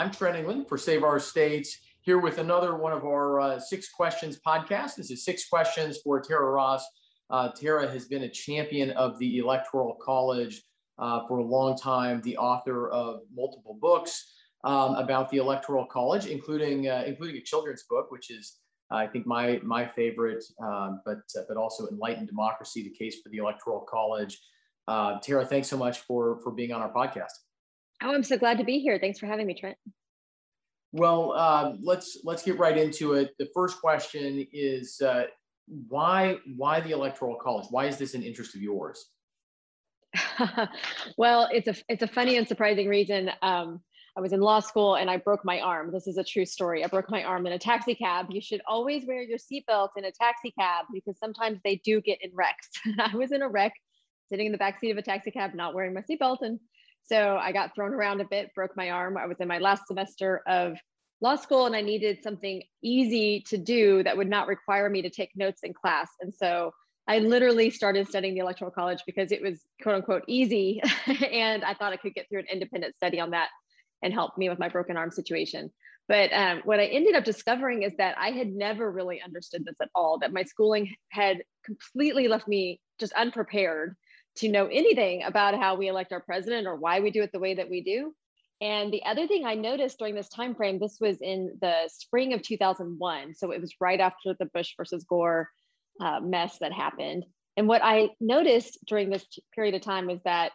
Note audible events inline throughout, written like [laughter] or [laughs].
I'm Trent England for Save Our States, here with another one of our uh, Six Questions podcast. This is Six Questions for Tara Ross. Uh, Tara has been a champion of the Electoral College uh, for a long time, the author of multiple books um, about the Electoral College, including uh, including a children's book, which is I think my my favorite, um, but uh, but also Enlightened Democracy: The Case for the Electoral College. Uh, Tara, thanks so much for for being on our podcast. Oh, I'm so glad to be here. Thanks for having me, Trent. Well, uh, let's let's get right into it. The first question is uh, why why the Electoral College? Why is this an interest of yours? [laughs] well, it's a it's a funny and surprising reason. Um, I was in law school and I broke my arm. This is a true story. I broke my arm in a taxi cab. You should always wear your seatbelt in a taxi cab because sometimes they do get in wrecks. [laughs] I was in a wreck, sitting in the back seat of a taxi cab, not wearing my seatbelt, and so I got thrown around a bit, broke my arm. I was in my last semester of law school and I needed something easy to do that would not require me to take notes in class. And so I literally started studying the Electoral College because it was quote unquote easy. [laughs] and I thought I could get through an independent study on that and help me with my broken arm situation. But um, what I ended up discovering is that I had never really understood this at all, that my schooling had completely left me just unprepared to know anything about how we elect our president or why we do it the way that we do. And the other thing I noticed during this time frame, this was in the spring of 2001. So it was right after the Bush versus Gore uh, mess that happened. And what I noticed during this period of time is that,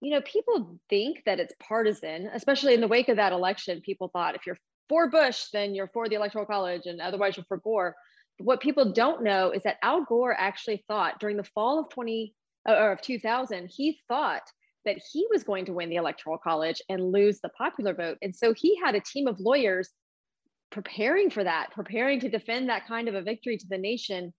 you know, people think that it's partisan, especially in the wake of that election. People thought if you're for Bush, then you're for the Electoral College, and otherwise you're for Gore. But what people don't know is that Al Gore actually thought during the fall of 20 or of 2000, he thought that he was going to win the electoral college and lose the popular vote. And so he had a team of lawyers preparing for that, preparing to defend that kind of a victory to the nation.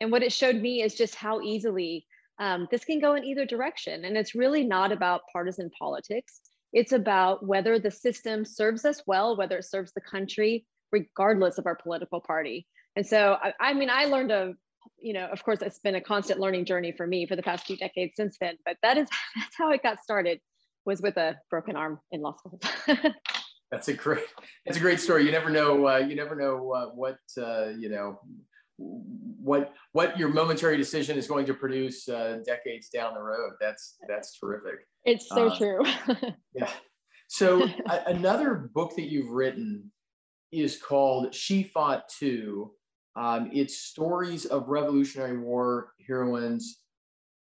And what it showed me is just how easily um, this can go in either direction. And it's really not about partisan politics. It's about whether the system serves us well, whether it serves the country, regardless of our political party. And so, I, I mean, I learned a you know, of course, it's been a constant learning journey for me for the past few decades since then. But that is [laughs] that's how it got started. Was with a broken arm in law school. [laughs] that's a great. That's a great story. You never know. Uh, you never know uh, what uh, you know. What what your momentary decision is going to produce uh, decades down the road. That's that's terrific. It's so uh, true. [laughs] yeah. So another book that you've written is called She Fought Too um, it's stories of Revolutionary War heroines.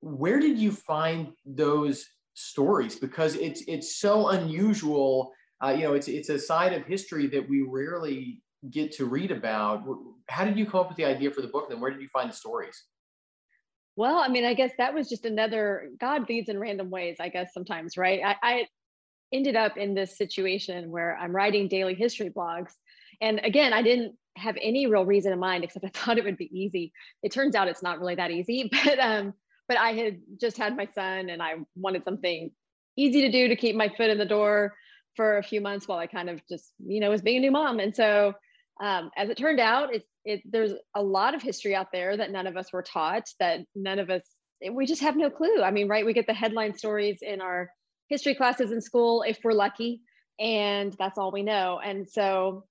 Where did you find those stories? Because it's it's so unusual. Uh, you know, it's it's a side of history that we rarely get to read about. How did you come up with the idea for the book? And where did you find the stories? Well, I mean, I guess that was just another God leads in random ways. I guess sometimes, right? I, I ended up in this situation where I'm writing daily history blogs, and again, I didn't have any real reason in mind except I [laughs] thought it would be easy. It turns out it's not really that easy, [laughs] but um, but I had just had my son and I wanted something easy to do to keep my foot in the door for a few months while I kind of just you know was being a new mom. And so um, as it turned out, it, it there's a lot of history out there that none of us were taught that none of us we just have no clue. I mean, right? We get the headline stories in our history classes in school if we're lucky, and that's all we know. And so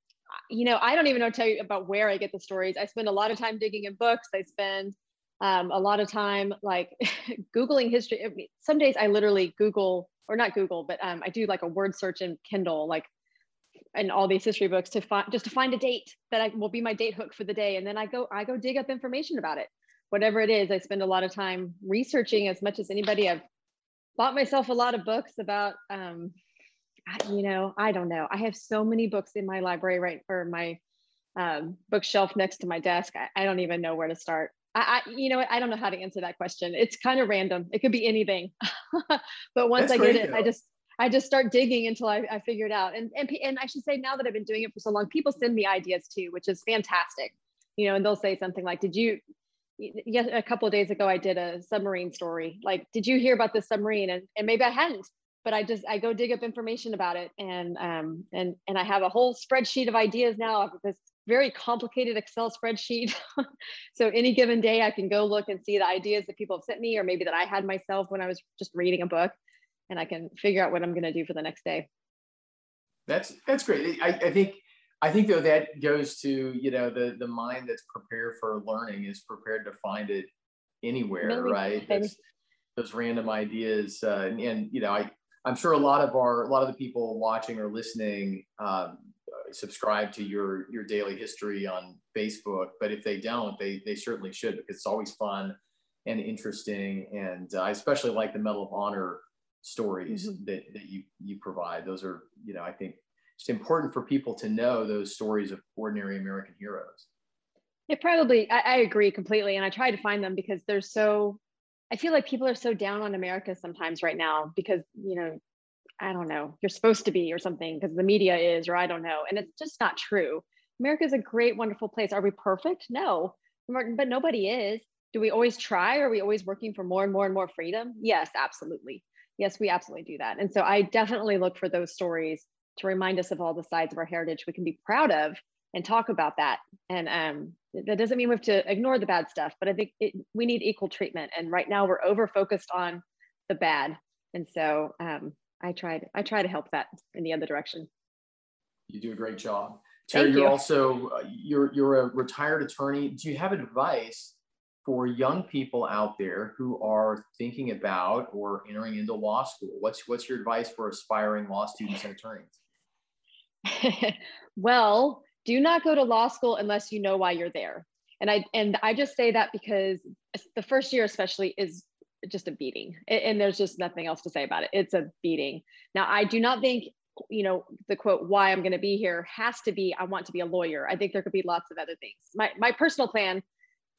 you know, I don't even know to tell you about where I get the stories. I spend a lot of time digging in books. I spend um, a lot of time like [laughs] Googling history. Some days I literally Google or not Google, but um, I do like a word search in Kindle, like and all these history books to find just to find a date that I will be my date hook for the day. And then I go, I go dig up information about it. Whatever it is, I spend a lot of time researching as much as anybody. I've bought myself a lot of books about um, you know, I don't know. I have so many books in my library, right, or my um, bookshelf next to my desk. I, I, don't even know where to start. I, I, you know, I don't know how to answer that question. It's kind of random. It could be anything. [laughs] but once That's I get it, though. I just, I just start digging until I, I figure it out. And, and, and I should say now that I've been doing it for so long, people send me ideas too, which is fantastic. You know, and they'll say something like, did you, yes, a couple of days ago, I did a submarine story. Like, did you hear about this submarine? And, and maybe I hadn't but I just I go dig up information about it and um and and I have a whole spreadsheet of ideas now this very complicated Excel spreadsheet. [laughs] so any given day I can go look and see the ideas that people have sent me or maybe that I had myself when I was just reading a book and I can figure out what I'm going to do for the next day. That's that's great. I, I think I think though that goes to you know the the mind that's prepared for learning is prepared to find it anywhere, right? That's, those random ideas, uh, and, and, you know, I I'm sure a lot of our a lot of the people watching or listening um, subscribe to your your daily history on Facebook, but if they don't, they they certainly should because it's always fun and interesting, and uh, I especially like the Medal of Honor stories mm-hmm. that, that you you provide. Those are you know I think it's important for people to know those stories of ordinary American heroes. It probably, I, I, agree completely. And I try to find them because they're so, I feel like people are so down on America sometimes right now because, you know, I don't know, you're supposed to be or something because the media is, or I don't know. And it's just not true. America is a great, wonderful place. Are we perfect? No, but nobody is. Do we always try? Are we always working for more and more and more freedom? Yes, absolutely. Yes, we absolutely do that. And so I definitely look for those stories to remind us of all the sides of our heritage we can be proud of and talk about that. And um, that doesn't mean we have to ignore the bad stuff, but I think it, we need equal treatment. And right now we're over focused on the bad. And so um, I tried, I try to help that in the other direction. You do a great job. Tara, you're you. also, uh, you're, you're a retired attorney. Do you have advice for young people out there who are thinking about or entering into law school? What's, what's your advice for aspiring law students and attorneys? [laughs] well, do not go to law school unless you know why you're there. And I and I just say that because the first year especially is just a beating. And there's just nothing else to say about it. It's a beating. Now, I do not think you know the quote why i'm going to be here has to be i want to be a lawyer i think there could be lots of other things my, my personal plan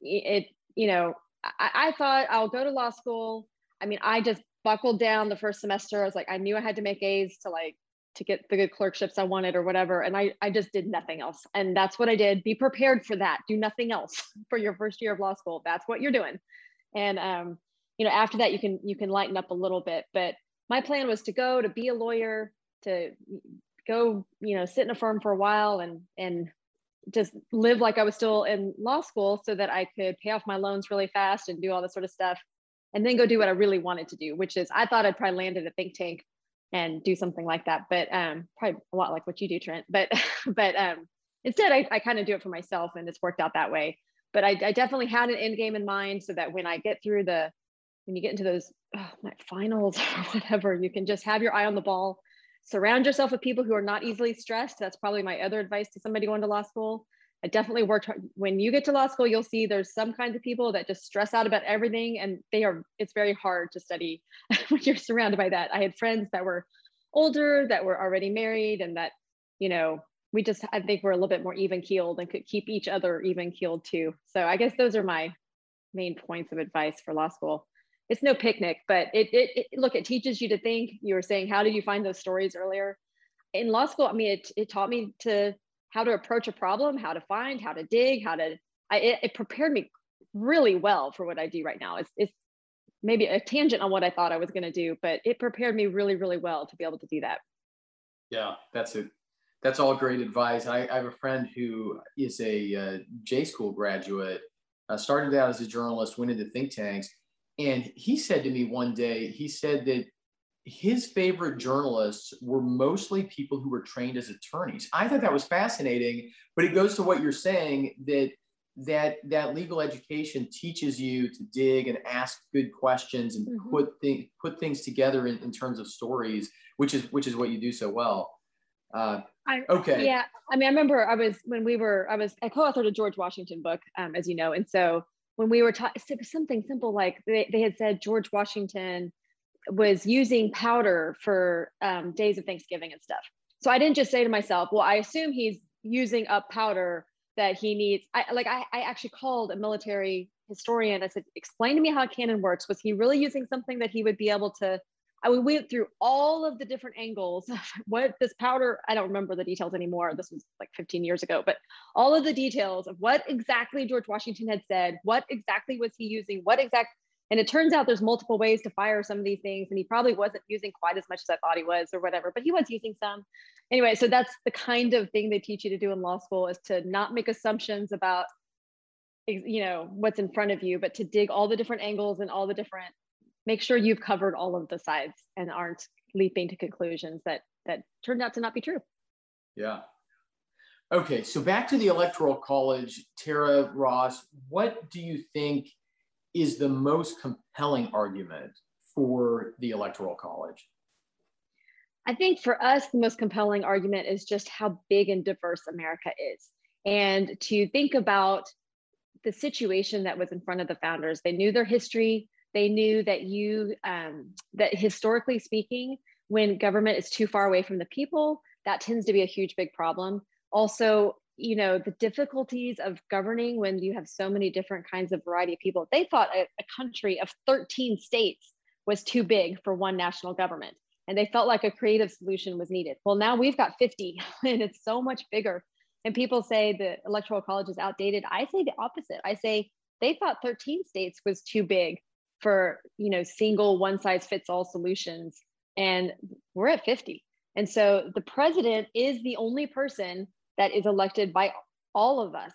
it you know I, I thought i'll go to law school i mean i just buckled down the first semester i was like i knew i had to make a's to like to get the good clerkships I wanted or whatever. And I, I just did nothing else. And that's what I did. Be prepared for that. Do nothing else [laughs] for your first year of law school. That's what you're doing. And, um, you know, after that, you can, you can lighten up a little bit, but my plan was to go to be a lawyer, to go, you know, sit in a firm for a while and, and just live like I was still in law school so that I could pay off my loans really fast and do all this sort of stuff. And then go do what I really wanted to do, which is I thought I'd probably land at a think tank and do something like that. But um, probably a lot like what you do, Trent. But [laughs] but um, instead, I, I kind of do it for myself, and it's worked out that way. But I, I, definitely had an end game in mind, so that when I get through the when you get into those oh, finals [laughs] or whatever, you can just have your eye on the ball. Surround yourself with people who are not easily stressed. That's probably my other advice to somebody going to law school. I definitely worked hard. When you get to law school, you'll see there's some kinds of people that just stress out about everything, and they are. It's very hard to study [laughs] when you're surrounded by that. I had friends that were older, that were already married, and that you know we just I think we're a little bit more even keeled and could keep each other even keeled too. So I guess those are my main points of advice for law school. It's no picnic, but it, it, it look it teaches you to think. You were saying how did you find those stories earlier? In law school, I mean, it, it taught me to how to approach a problem, how to find, how to dig, how to, I, it, it prepared me really well for what I do right now. It's, it's maybe a tangent on what I thought I was going to do, but it prepared me really, really well to be able to do that. Yeah, that's it. That's all great advice. I, I have a friend who is a uh, J school graduate, uh, started out as a journalist, went into think tanks. And he said to me one day, he said that his favorite journalists were mostly people who were trained as attorneys. I thought that was fascinating, but it goes to what you're saying that that that legal education teaches you to dig and ask good questions and mm-hmm. put things put things together in, in terms of stories, which is which is what you do so well. Uh, I, okay. Yeah, I mean, I remember I was when we were I was I co-authored a George Washington book, um, as you know, and so when we were talking something simple like they, they had said George Washington was using powder for um, days of Thanksgiving and stuff. So I didn't just say to myself, well, I assume he's using up powder that he needs. I like I, I actually called a military historian. I said, explain to me how a cannon works. Was he really using something that he would be able to? I we went through all of the different angles. [laughs] what this powder, I don't remember the details anymore. This was like 15 years ago, but all of the details of what exactly George Washington had said, what exactly was he using, what exact and it turns out there's multiple ways to fire some of these things. And he probably wasn't using quite as much as I thought he was or whatever, but he was using some. Anyway, so that's the kind of thing they teach you to do in law school is to not make assumptions about you know what's in front of you, but to dig all the different angles and all the different make sure you've covered all of the sides and aren't leaping to conclusions that that turned out to not be true. Yeah. Okay, so back to the Electoral College, Tara Ross, what do you think is the most compelling argument for the Electoral College? I think for us, the most compelling argument is just how big and diverse America is. And to think about the situation that was in front of the founders, they knew their history. They knew that you, um, that historically speaking, when government is too far away from the people, that tends to be a huge, big problem. Also, you know, the difficulties of governing when you have so many different kinds of variety of people. They thought a, a country of 13 states was too big for one national government and they felt like a creative solution was needed. Well, now we've got 50 [laughs] and it's so much bigger. And people say the electoral college is outdated. I say the opposite. I say they thought 13 states was too big for, you know, single one size fits all solutions and we're at 50. And so the president is the only person that is elected by all of us.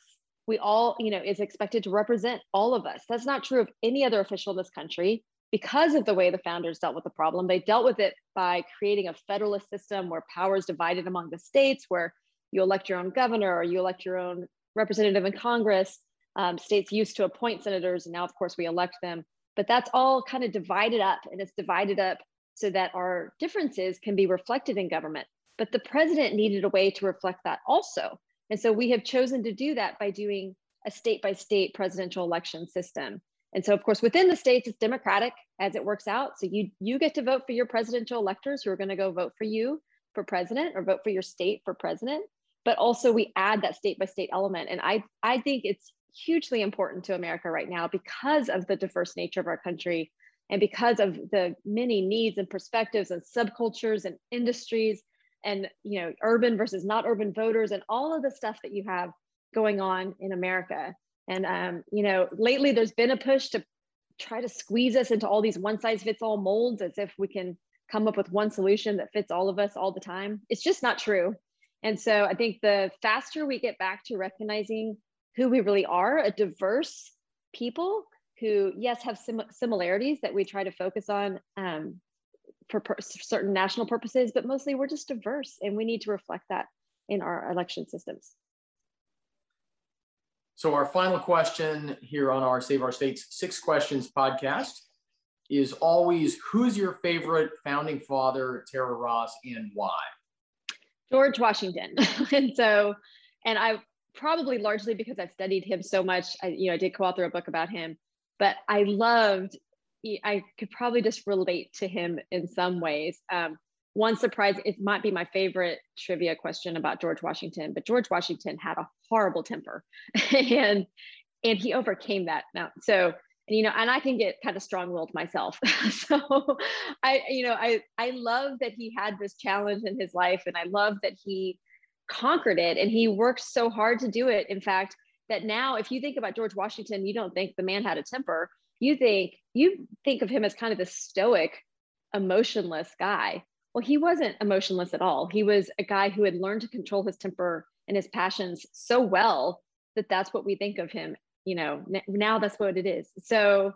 We all, you know, is expected to represent all of us. That's not true of any other official in this country because of the way the founders dealt with the problem. They dealt with it by creating a federalist system where power is divided among the states, where you elect your own governor or you elect your own representative in Congress. Um, states used to appoint senators, and now, of course, we elect them. But that's all kind of divided up, and it's divided up so that our differences can be reflected in government. But the president needed a way to reflect that also. And so we have chosen to do that by doing a state by state presidential election system. And so, of course, within the states, it's democratic as it works out. So you you get to vote for your presidential electors who are going to go vote for you for president or vote for your state for president. But also, we add that state by state element, and I I think it's hugely important to America right now because of the diverse nature of our country and because of the many needs and perspectives and subcultures and industries and you know urban versus not urban voters and all of the stuff that you have going on in America. And um, you know, lately there's been a push to try to squeeze us into all these one size fits all molds as if we can come up with one solution that fits all of us all the time. It's just not true. And so I think the faster we get back to recognizing who we really are, a diverse people who, yes, have sim- similarities that we try to focus on um, for per- certain national purposes, but mostly we're just diverse and we need to reflect that in our election systems. So our final question here on our Save Our States Six Questions podcast is always who's your favorite founding father, Tara Ross, and why? George Washington. [laughs] and so, and I probably largely because I've studied him so much, I, you know, I did co-author a book about him, but I loved, I could probably just relate to him in some ways. Um, one surprise, it might be my favorite trivia question about George Washington, but George Washington had a horrible temper [laughs] and and he overcame that now. So you know, and I can get kind of strong-willed myself. [laughs] so I, you know, I I love that he had this challenge in his life, and I love that he conquered it and he worked so hard to do it. In fact, that now if you think about George Washington, you don't think the man had a temper. You think you think of him as kind of the stoic, emotionless guy. Well, he wasn't emotionless at all. He was a guy who had learned to control his temper and his passions so well that that's what we think of him. You know, now that's what it is. So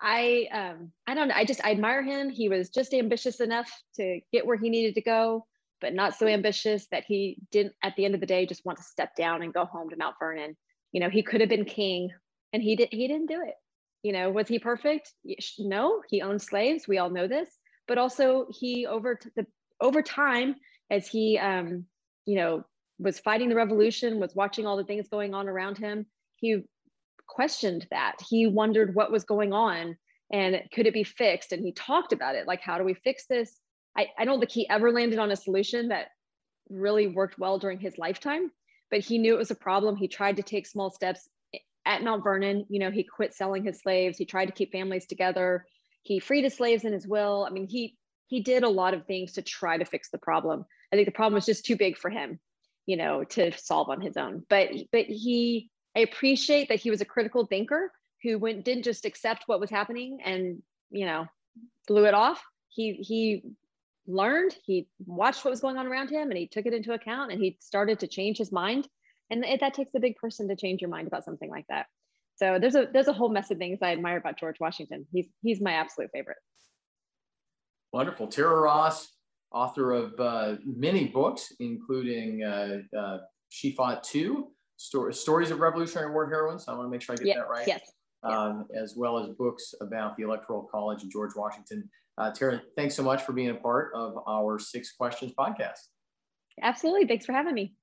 I, um, I don't know. I just I admire him. He was just ambitious enough to get where he needed to go, but not so ambitious that he didn't, at the end of the day, just want to step down and go home to Mount Vernon. You know, he could have been king, and he did. He didn't do it. You know, was he perfect? No, he owned slaves. We all know this but also he over the over time as he um, you know was fighting the revolution was watching all the things going on around him he questioned that he wondered what was going on and could it be fixed and he talked about it like how do we fix this I, I don't think he ever landed on a solution that really worked well during his lifetime but he knew it was a problem he tried to take small steps at mount vernon you know he quit selling his slaves he tried to keep families together he freed his slaves in his will. I mean, he he did a lot of things to try to fix the problem. I think the problem was just too big for him, you know, to solve on his own. But but he I appreciate that he was a critical thinker who went didn't just accept what was happening and you know blew it off. He he learned, he watched what was going on around him and he took it into account and he started to change his mind. And it, that takes a big person to change your mind about something like that. So there's a there's a whole mess of things I admire about George Washington. He's he's my absolute favorite. Wonderful. Tara Ross, author of uh, many books, including uh, uh, She Fought Too, Stories of Revolutionary War Heroines. I want to make sure I get yes, that right. Yes. Um, as well as books about the Electoral College and George Washington. Uh, Tara, thanks so much for being a part of our Six Questions podcast. Absolutely. Thanks for having me.